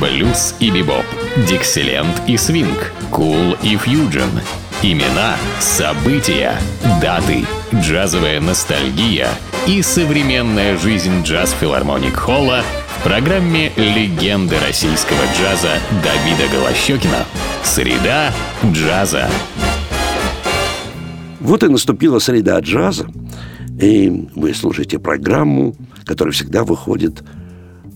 блюз и бибоп, дикселент и свинг, кул и фьюджен. Имена, события, даты, джазовая ностальгия и современная жизнь джаз-филармоник Холла в программе «Легенды российского джаза» Давида Голощекина. Среда джаза. Вот и наступила среда джаза, и вы слушаете программу, которая всегда выходит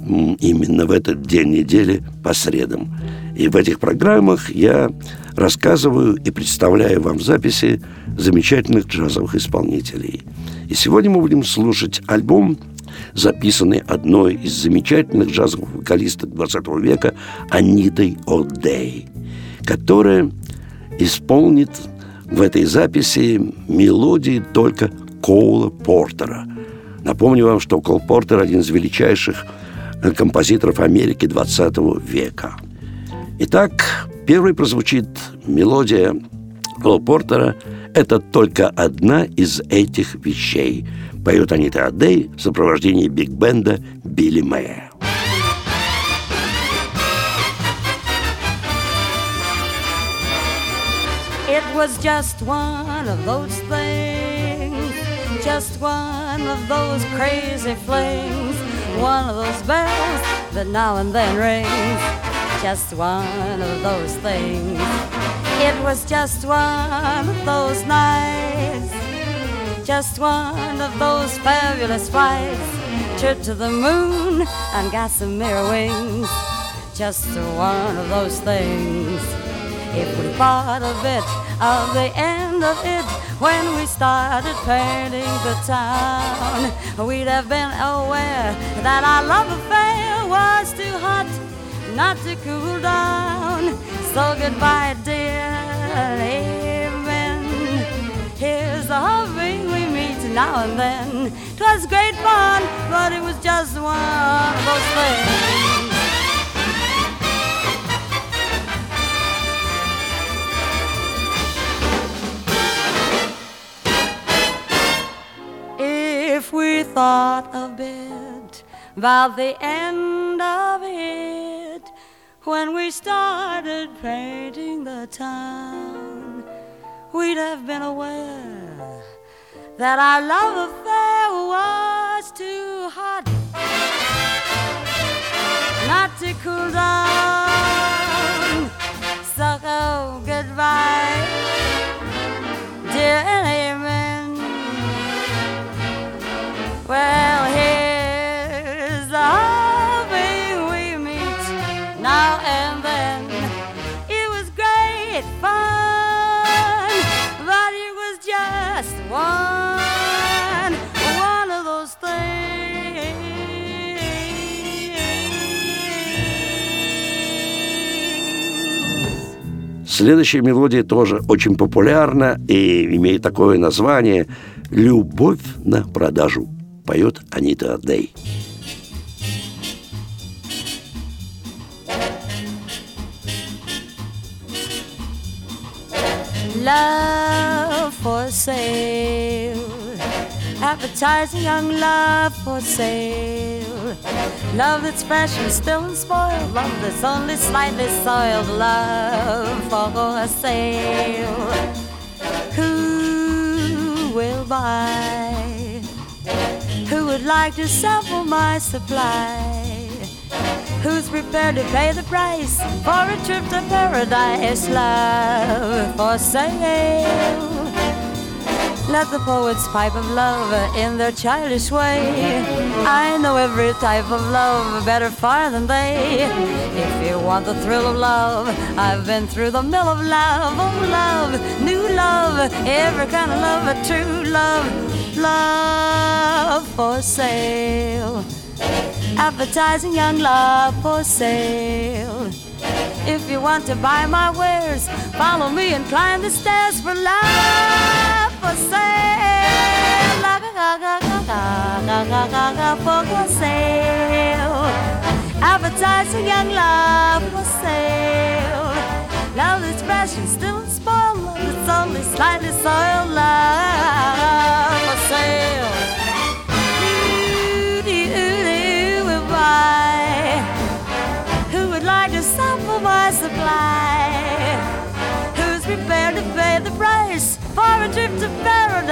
именно в этот день недели по средам. И в этих программах я рассказываю и представляю вам записи замечательных джазовых исполнителей. И сегодня мы будем слушать альбом, записанный одной из замечательных джазовых вокалисток 20 века Анитой О'Дей, которая исполнит в этой записи мелодии только Коула Портера. Напомню вам, что Кол Портер – один из величайших композиторов Америки 20 века. Итак, первой прозвучит мелодия Кола Портера. Это только одна из этих вещей. Поет Анита Адей в сопровождении биг-бенда Билли Мэя. It was just one of those things, just one of those crazy flings, one of those bells that now and then rings, just one of those things. It was just one of those nights, just one of those fabulous flights, trip to the moon and gossamer wings, just one of those things. If we thought a bit of the end of it when we started painting the town, we'd have been aware that our love affair was too hot not to cool down. So goodbye, dear. Amen. Here's the hoping we meet now and then. 'Twas great fun, but it was just one of those things. Thought a bit about the end of it when we started painting the town, we'd have been aware that our love affair was too hot not to cool down. So go goodbye, dear Well, here's the hoping we meet now and then. It was great fun, but it was just one, one of those things. Следующая мелодия тоже очень популярна и имеет такое название «Любовь на продажу». Поет Анита Дей. Love for sale. Advertising young love for sale. Love that's fresh and still unspoiled. Love that's only slightly soiled. Love for sale. Who will buy? Would like to sample my supply? Who's prepared to pay the price for a trip to paradise? Love for sale. Let the poets pipe of love in their childish way. I know every type of love better far than they. If you want the thrill of love, I've been through the mill of love. Oh, love, new love, every kind of love, a true love, love for sale. Advertising young love for sale. If you want to buy my wares, follow me and climb the stairs for love for sale. Ga for sale. Advertising young love for sale. Love that's fresh and still unspoiled. Love that's only slightly soiled.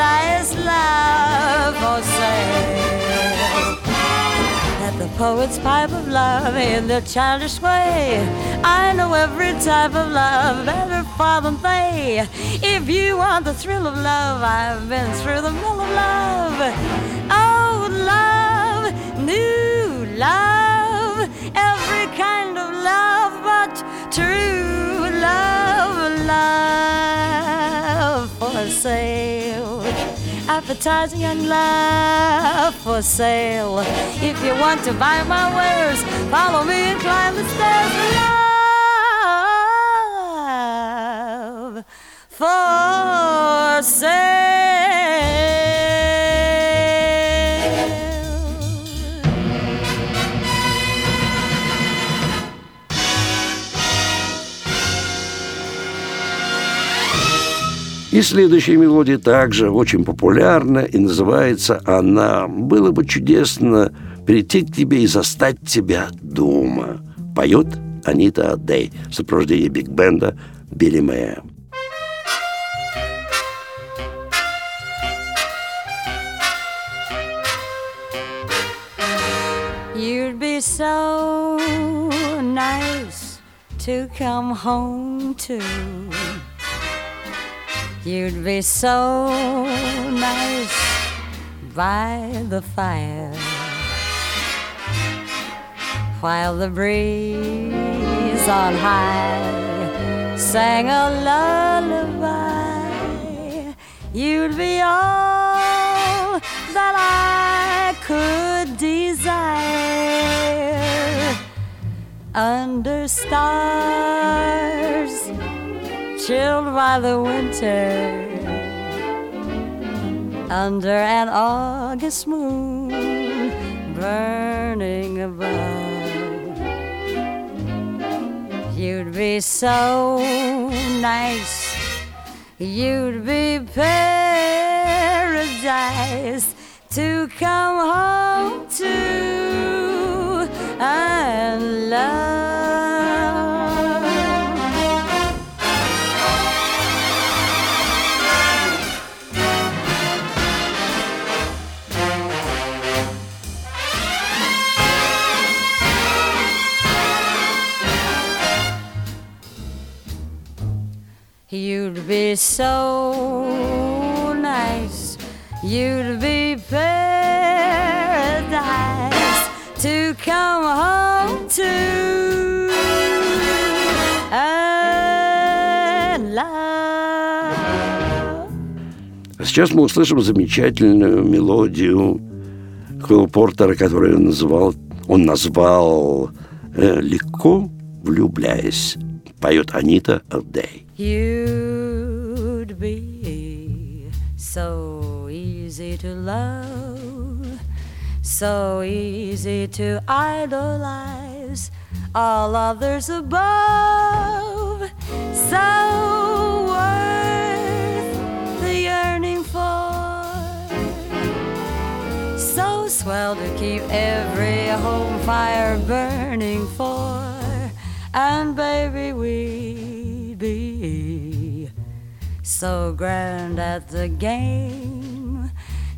Paradise, love for sale. At the poet's pipe of love in their childish way, I know every type of love better far than they. If you want the thrill of love, I've been through the mill of love. Oh, love, new love, every kind of love, but true love, love for sale. Appetizing and love for sale. If you want to buy my wares, follow me and climb the stairs. Love for sale. И следующая мелодия также очень популярна, и называется она «Было бы чудесно прийти к тебе и застать тебя дома». Поет Анита Адей в сопровождении биг-бенда Билли Мэя. You'd be so nice to come home to. You'd be so nice by the fire while the breeze on high sang a lullaby. You'd be all that I could desire under stars chilled by the winter under an August moon burning above. You'd be so nice, you'd be paradise to come home to and love. Be so nice. You'd be paradise to come home to and love. А сейчас мы услышим замечательную мелодию Квилла Портера, которую он назвал, он назвал э, «Легко влюбляясь». Поет Анита Адей. Be so easy to love, so easy to idolize, all others above, so worth the yearning for, so swell to keep every home fire burning for, and baby, be so grand at the game,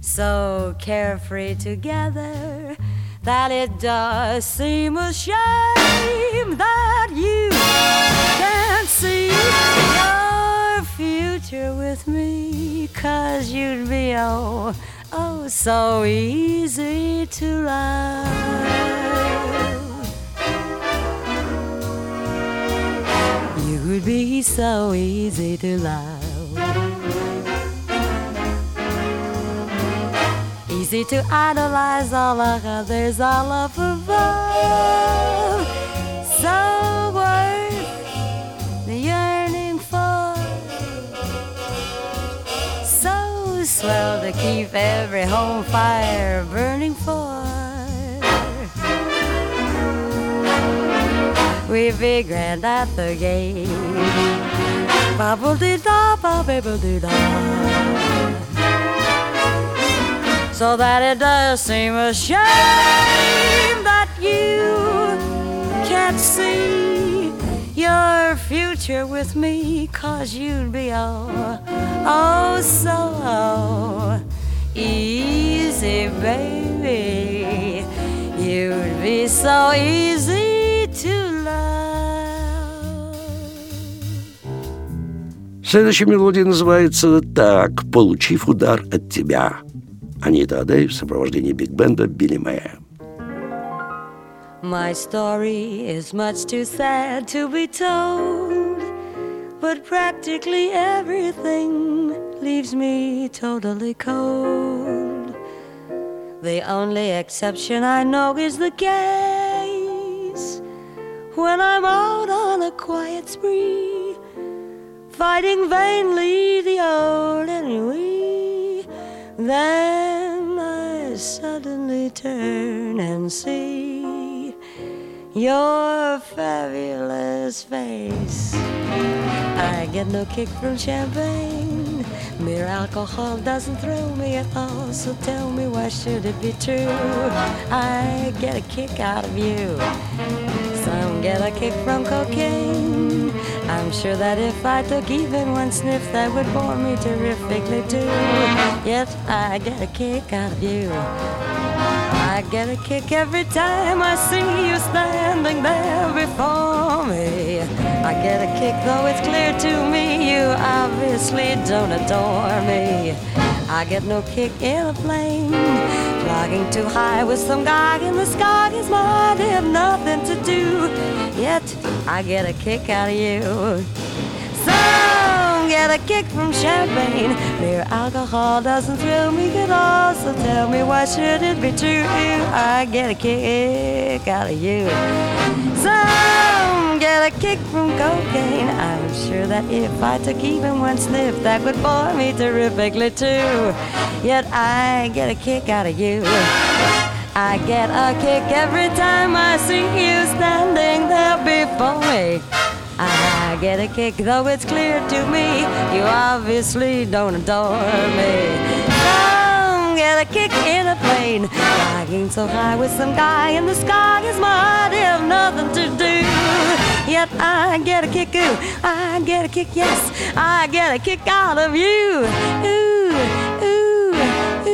so carefree together that it does seem a shame that you can't see your future with me, cause you'd be oh, oh, so easy to love. You would be so easy to love. Easy to idolize all of others all up above. So worth the yearning for. So swell to keep every home fire burning for. We be grand at the gate. Bubble dee da, bubble dee da. So that it does seem a shame that you can't see your future with me, cause you'd be oh, oh so easy, baby. You'd be so easy to. Следующая мелодия называется так «Получив удар от тебя». Анита О'Дей в сопровождении биг-бенда Билли Мэя. My story is much too sad to be told, but practically everything leaves me totally cold. The only exception I know is the case when I'm out on a quiet spree, fighting vainly turn and see your fabulous face. I get no kick from champagne. Mere alcohol doesn't thrill me at all. So tell me, why should it be true? I get a kick out of you. Some get a kick from cocaine. I'm sure that if I took even one sniff, that would bore me terrifically too. Yet I get a kick out of you. I get a kick every time I see you standing there before me. I get a kick though it's clear to me you obviously don't adore me. I get no kick in a plane. Flying too high with some guy in the sky is mine, have nothing to do. Yet I get a kick out of you. Some get a kick from champagne. Mere alcohol doesn't thrill me at all. So tell me, why should it be true? I get a kick out of you. Some get a kick from cocaine. I'm sure that if I took even one sniff, that would bore me terrifically too. Yet I get a kick out of you. I get a kick every time I see you standing there before me. I get a kick, though it's clear to me you obviously don't adore me. Some get a kick in a plane, flying so high with some guy in the sky is might have nothing to do. Yet I get a kick, ooh, I get a kick, yes, I get a kick out of you. Ooh, ooh,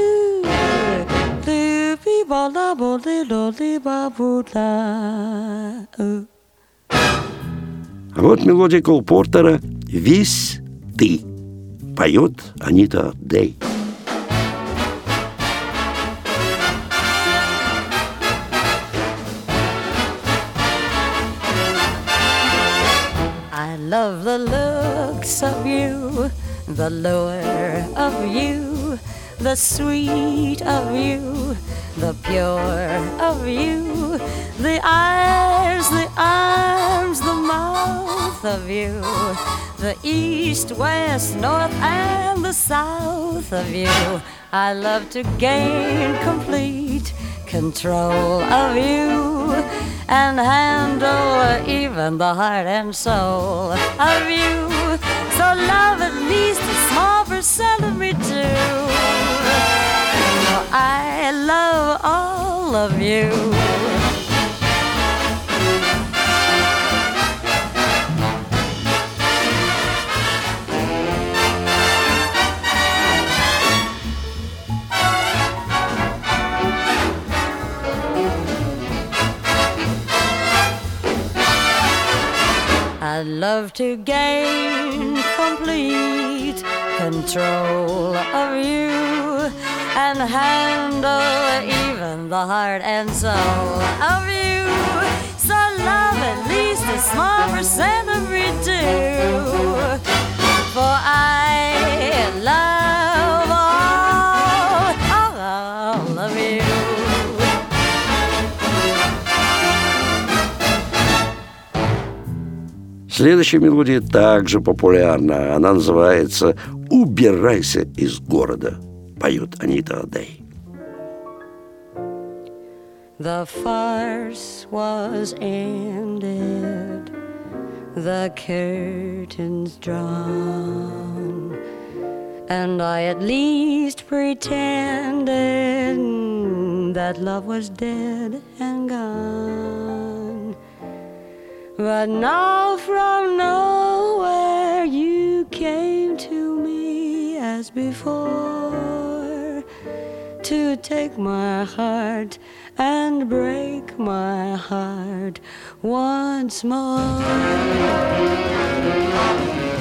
ooh. La. Ooh. А вот мелодия Кол Портера «Весь ты» поет Анита Дэй. I love the looks of you, the lure of you, the sweet of you, the pure of you, the eyes, the arms, the mouth of you, the east, west, north, and the south of you. I love to gain complete control of you and handle even the heart and soul of you. So love at least a small percent of me too. I love all of you. I love to gain complete control of you and handle even the heart and soul of you. So love at least a small percent of me too. For I love Следующая мелодия также популярна. Она называется «Убирайся из города». Поет Анита Дэй. The farce was ended, the curtains drawn, and I at least pretended that love was dead and gone. But now from nowhere you came to me as before to take my heart and break my heart once more.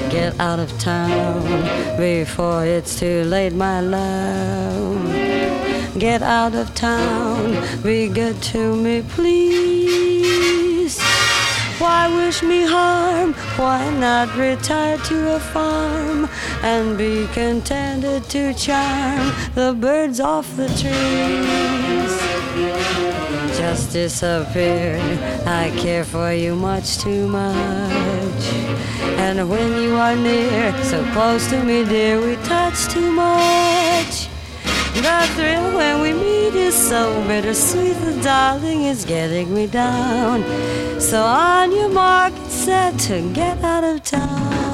Get out of town before it's too late, my love. Get out of town, be good to me, please. Why wish me harm? Why not retire to a farm and be contented to charm the birds off the trees? Just disappear. I care for you much too much. And when you are near, so close to me, dear, we touch too much. The thrill when we meet is so bittersweet. The darling is getting me down. So on your mark, set to get out of town.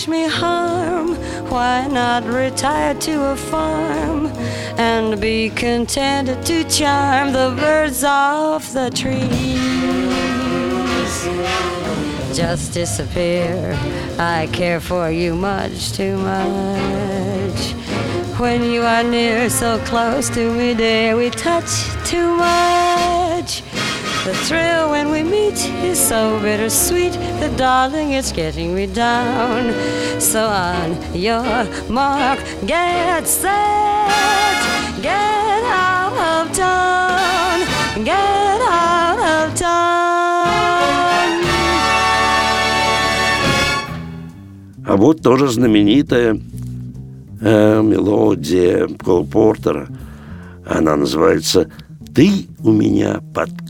Wish me harm? Why not retire to a farm and be contented to charm the birds off the trees? Just disappear. I care for you much too much. When you are near, so close to me, dear, we touch too much. The thrill when we meet is so bittersweet. The darling is getting me down. So on your mark, get set, get out of town, get out of town. А вот тоже знаменитая э, мелодия Кол Портера. Она называется «Ты у меня под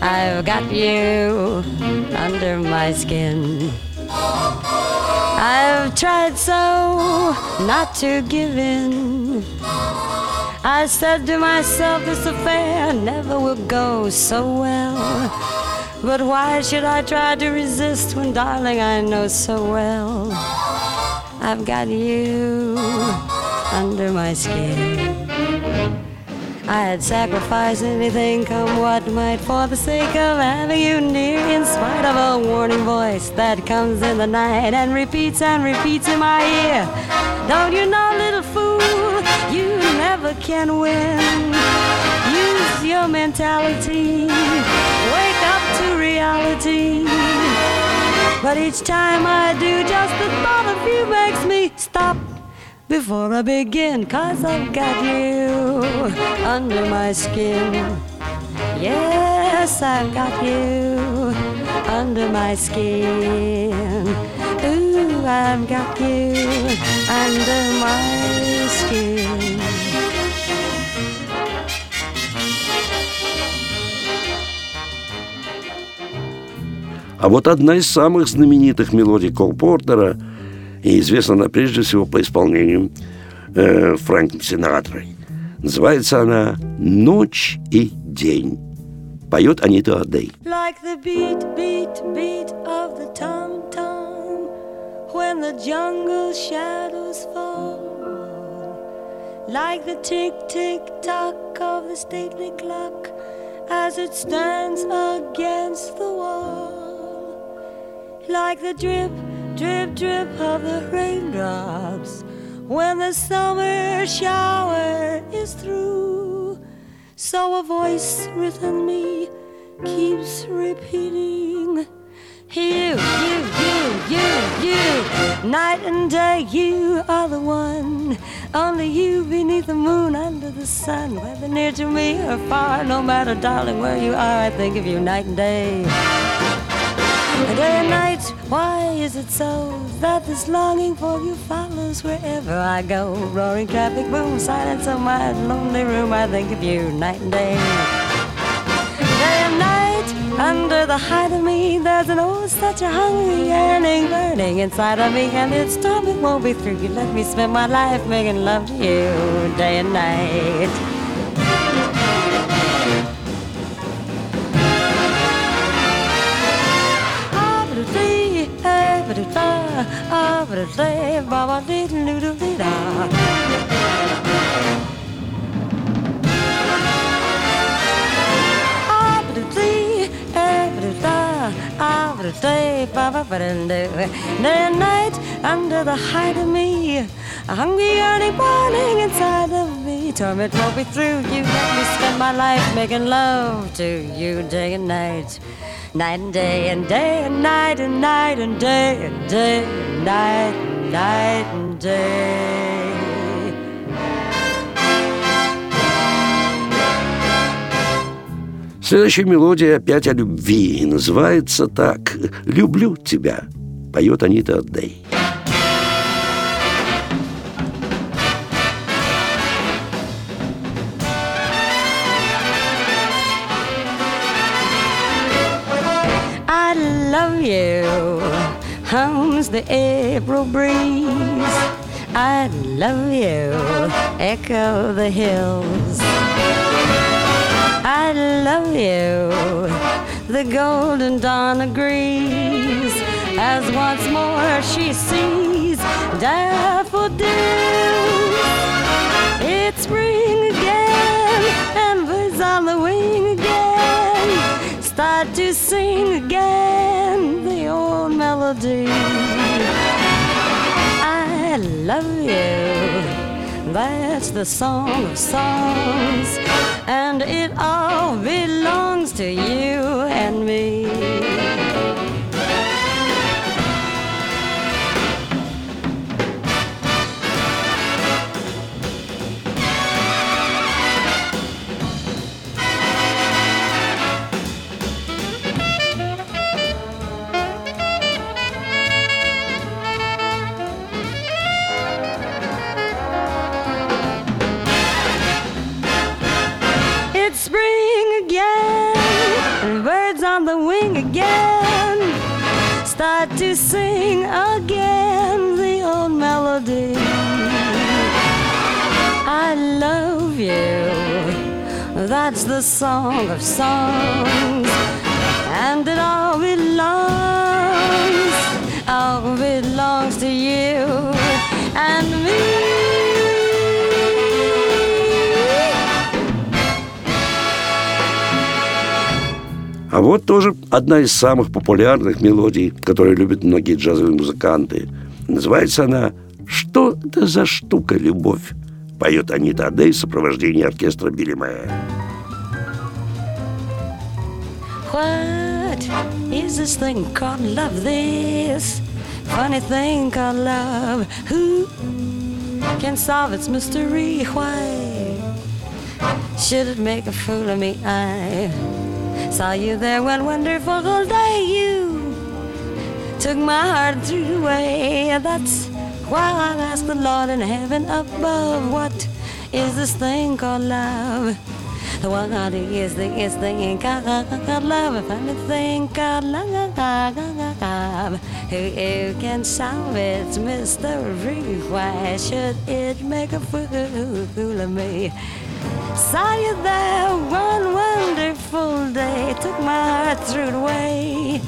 I've got you under my skin. I've tried so not to give in. I said to myself, this affair never will go so well. But why should I try to resist when, darling, I know so well I've got you under my skin? I'd sacrifice anything, come what might, for the sake of having you near, in spite of a warning voice that comes in the night and repeats and repeats in my ear. Don't you know, little fool, you never can win. Use your mentality, wake up to reality. But each time I do, just the thought of you makes me stop before I begin, cause I've got you under my skin. Yes, I've got you under my skin. Ooh, I've got you under my skin. А вот одна из самых знаменитых мелодий Кол Портера, и известна она прежде всего по исполнению э, Фрэнком Синатрой. Называется она «Ночь и день». Поет Анита Адей. Like the beat, beat, beat of the tom tom when the jungle shadows fall. Like the tick, tick, tock of the stately clock as it stands against the wall. Like the drip, drip, drip of the raindrops when the summer shower is through. So a voice within me keeps repeating You, you, you, you, you Night and day you are the one Only you beneath the moon, under the sun, whether near to me or far. No matter, darling, where you are, I think of you night and day. Day and night, why is it so that this longing for you follows wherever I go? Roaring traffic boom, silence of my lonely room, I think of you night and day. Day and night, under the height of me, there's an old such a hungry yearning burning inside of me, and its time it won't be through. You let me spend my life making love to you day and night. Day and night under the height of me, a hungry yearning burning inside of me. Torment won't be through. You let me spend my life making love to you day and night. Night and day and day and night and night and day and day and night and night and day. Следующая мелодия опять о любви и называется так «Люблю тебя», поет Анита Дэй. You, hums the April breeze. I love you, echo the hills. I love you, the golden dawn agrees as once more she sees daffodils. It's spring again, and birds on the wing again start to sing again the old melody. I love you, that's the song of songs, and it all belongs to you and me. Start to sing again the old melody. I love you, that's the song of songs, and it all belongs, all belongs to you and me. А вот тоже одна из самых популярных мелодий, которые любят многие джазовые музыканты. Называется она «Что это за штука, любовь?» Поет Анита Адей в сопровождении оркестра Билли Мэя. What is this thing called love? This funny thing called love. Who can solve its mystery? Why should it make a fool of me? I saw you there one wonderful day. You took my heart through the way. That's why I ask the Lord in heaven above, what is this thing called love? The one that is the is thing called love, a funny thing called love. Who, can solve its mystery? Why should it make a fool of me? Saw you there one fateful day took my heart through the way.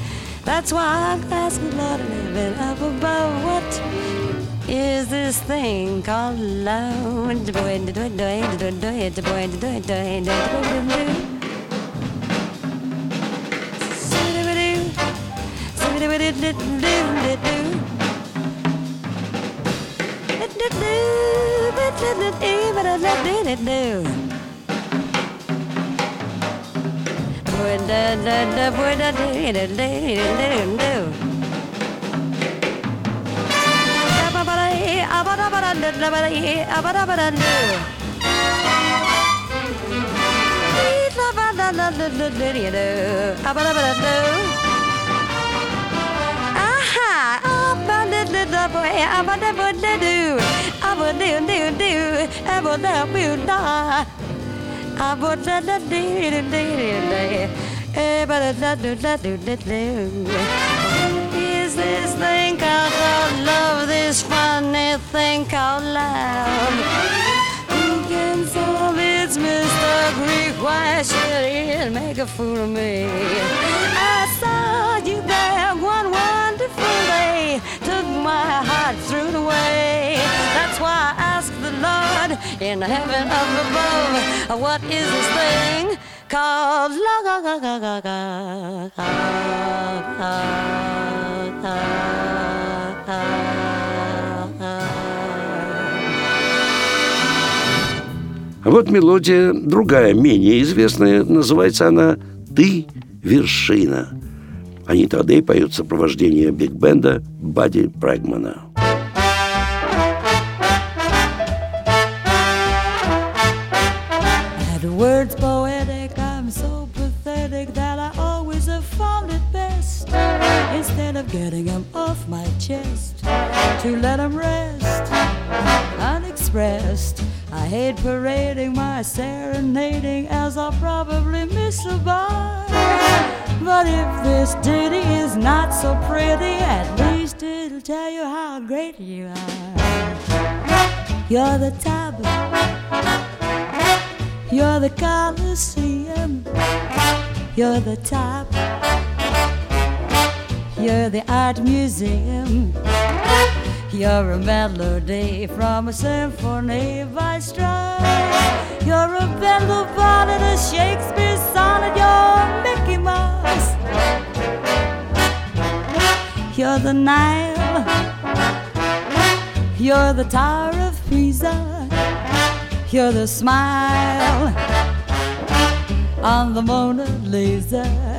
That's why I'm asking Lord living up above what is this thing called love? do do do do do do do do do do do Aha! I would do, do, do, I would do, do, I would do, do, is this thing called love, this funny thing called love? Who can solve its mystery? Why should it make a fool of me? I saw you there one took my heart through the way. That's why I ask the Lord in heaven up above, what is this thing called А вот мелодия другая, менее известная, называется она «Ты вершина». Анита Адей поет сопровождение биг-бенда Бадди Прагмана. Words poetic, I'm so pathetic that I always have found it best instead of getting them off my chest to let them rest unexpressed. Hate parading my serenading as I'll probably miss a bar. But if this ditty is not so pretty, at least it'll tell you how great you are. You're the top. You're the Coliseum. You're the top. You're the art museum. You're a melody from a symphony by Strauss. You're a Bendel bonnet, a Shakespeare sonnet. You're Mickey Mouse. You're the Nile. You're the Tower of Pisa. You're the smile on the Mona Lisa.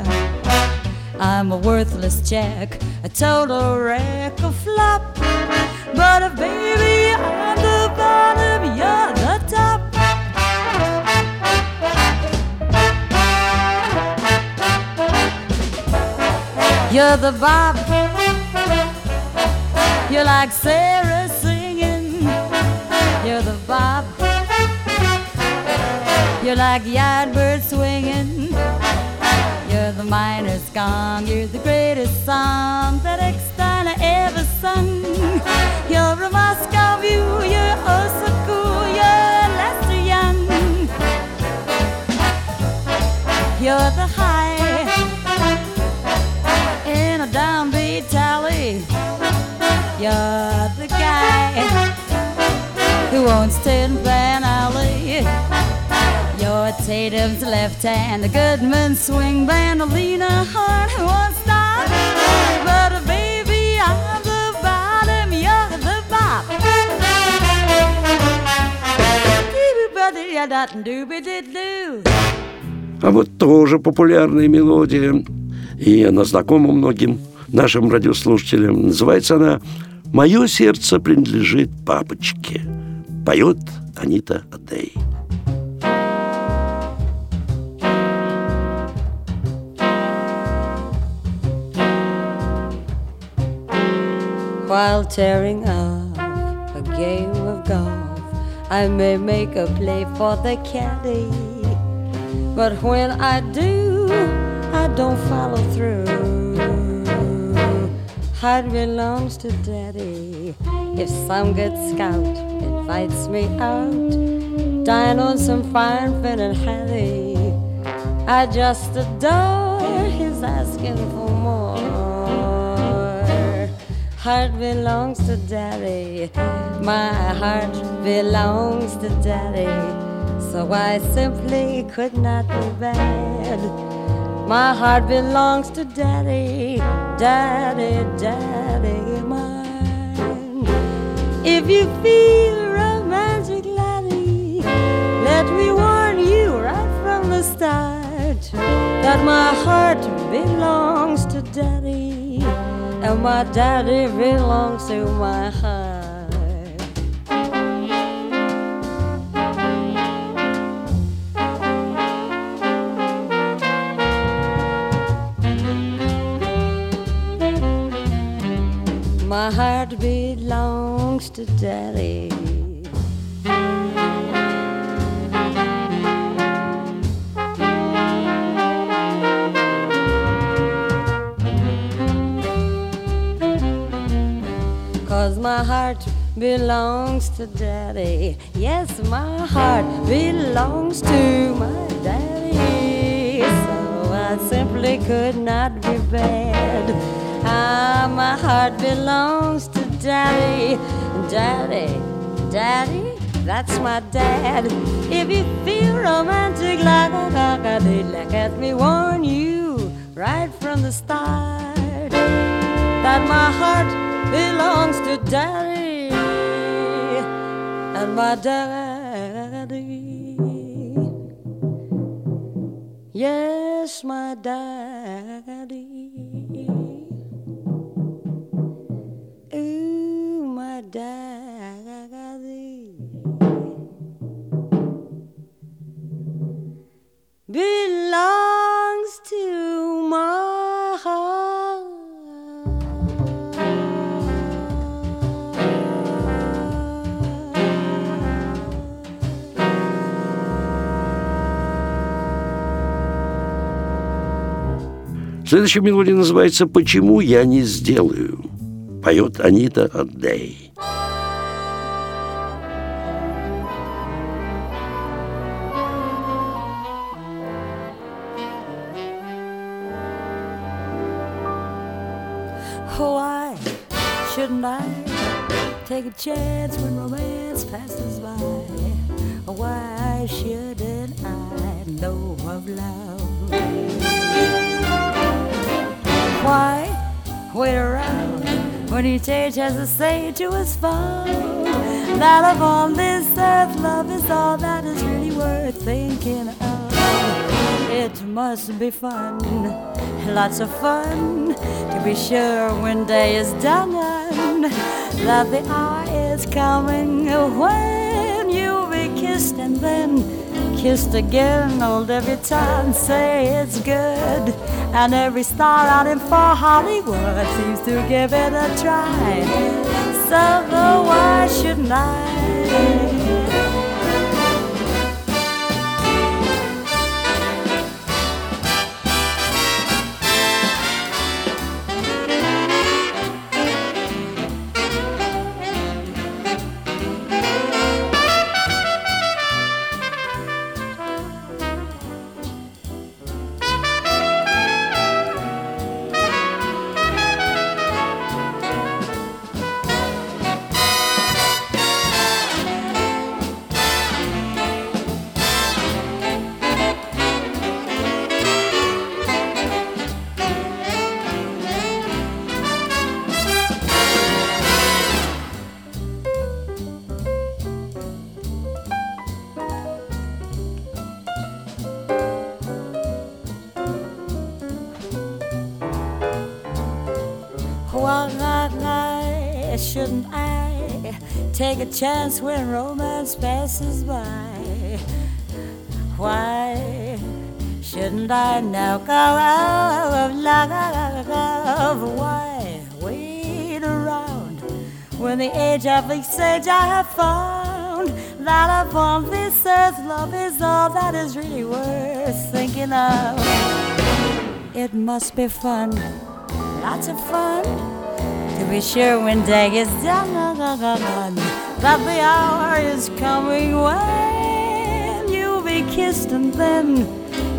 I'm a worthless jack, a total wreck, a flop. But if baby, I'm the bottom, you're the top. You're the Bob. You're like Sarah singing. You're the Bob. You're like Yardbird swinging. You're the miner's gong. You're the greatest song that Ecksteiner ever sung. You're a Moscow view. You're oh so cool. You're Lester Young. You're the high in a downbeat tally. You're the guy who owns Alley. You're Tatum's left hand, the Goodman swing band, Alina who won't stop. But baby, I'm the bottom, you're the bop. А вот тоже популярная мелодия, и она знакома многим нашим радиослушателям. Называется она «Мое сердце принадлежит папочке». Поет Анита Адей. While tearing up a game of golf, I may make a play for the caddy. But when I do, I don't follow through. Heart belongs to daddy. If some good scout invites me out, dine on some fine fin and hattie, I just adore his asking for more. Heart belongs to daddy. My heart belongs to daddy. So I simply could not be bad. My heart belongs to daddy, daddy, daddy mine. If you feel romantic, laddie, let me warn you right from the start that my heart belongs to daddy, and my daddy belongs to my heart. My heart belongs to daddy. My heart belongs to Daddy. Yes, my heart belongs to my Daddy. So I simply could not be bad. Ah, my heart belongs to Daddy. Daddy, Daddy, that's my dad. If you feel romantic like a did, let me warn you right from the start that my heart belongs to Daddy and my daddy. Yes, my daddy. Ooh, my daddy belongs Следующая мелодия называется «Почему я не сделаю?» Поет Анита Аддей. Why shouldn't I take a chance when romance passes by? Why shouldn't I know of love? Why wait around. When each age has to say to his phone that upon this earth love is all that is really worth thinking of? It must be fun, lots of fun to be sure when day is done. And that the hour is coming when you'll be kissed and then kissed again. Old every time say it's good, and every star out in for Hollywood seems to give it a try. So why shouldn't I? Chance when romance passes by? Why shouldn't I now go out of love? Why wait around when the age of sage I have found that upon this earth love is all that is really worth thinking of? It must be fun lots of fun. To be sure when day is done, that the hour is coming when you'll be kissed and then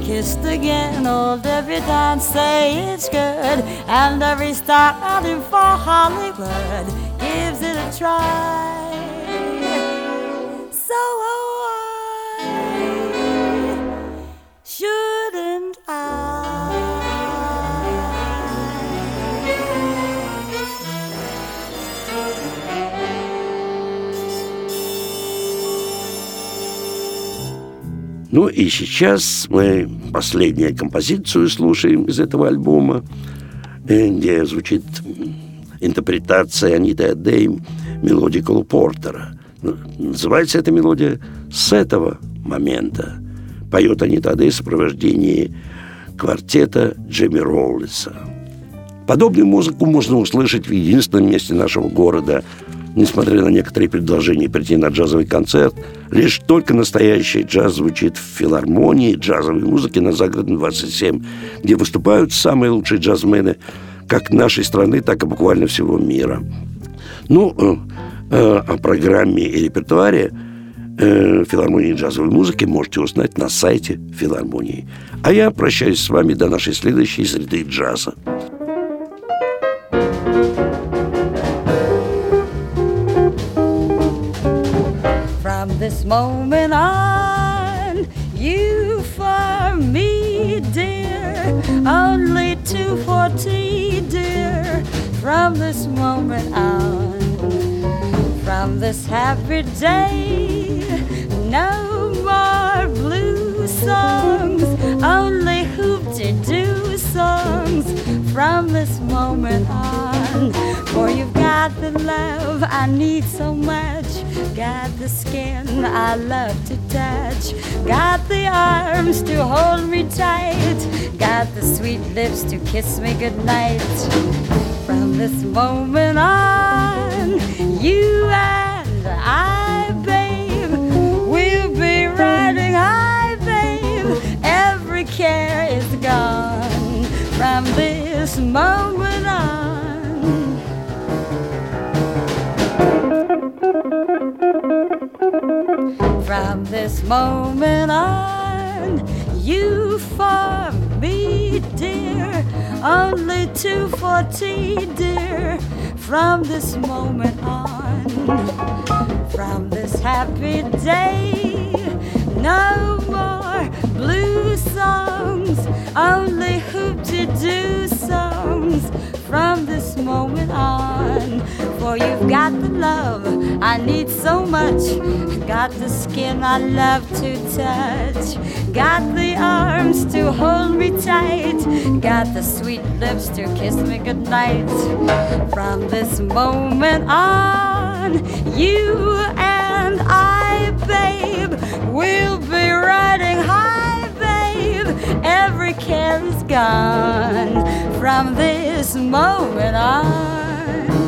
kissed again. Old every dance say it's good, and every star in for Hollywood gives it a try. Ну и сейчас мы последнюю композицию слушаем из этого альбома, э, где звучит интерпретация Аниты Адей мелодии Портера. Ну, называется эта мелодия «С этого момента». Поет Анита Адей в сопровождении квартета Джимми Роллиса. Подобную музыку можно услышать в единственном месте нашего города. Несмотря на некоторые предложения прийти на джазовый концерт, лишь только настоящий джаз звучит в филармонии джазовой музыки на Загородном 27, где выступают самые лучшие джазмены как нашей страны, так и буквально всего мира. Ну, э, э, о программе и репертуаре э, филармонии джазовой музыки можете узнать на сайте филармонии. А я прощаюсь с вами до нашей следующей среды джаза. This moment on, you for me, dear, only 240, dear. From this moment on, from this happy day, no more blue songs, only hoop-de-doo songs. From this moment on, for you've got the love I need so much. Got the skin I love to touch. Got the arms to hold me tight. Got the sweet lips to kiss me goodnight. From this moment on, you and moment on. From this moment on, you for me, dear, only 240, dear. From this moment on, from this happy day, no more blue songs, only hoop-de-doo songs. From this moment on, for you've got the love I need so much, got the skin I love to touch, got the arms to hold me tight, got the sweet lips to kiss me goodnight. From this moment on, you and I, babe, will be riding high. Every care is gone from this moment on.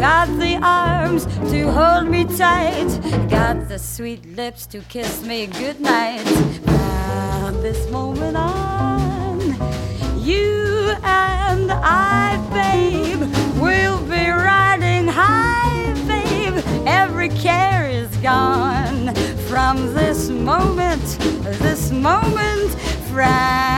Got the arms to hold me tight. Got the sweet lips to kiss me goodnight. From this moment on, you and I, babe, will be riding high, babe. Every care is gone from this moment, this moment, from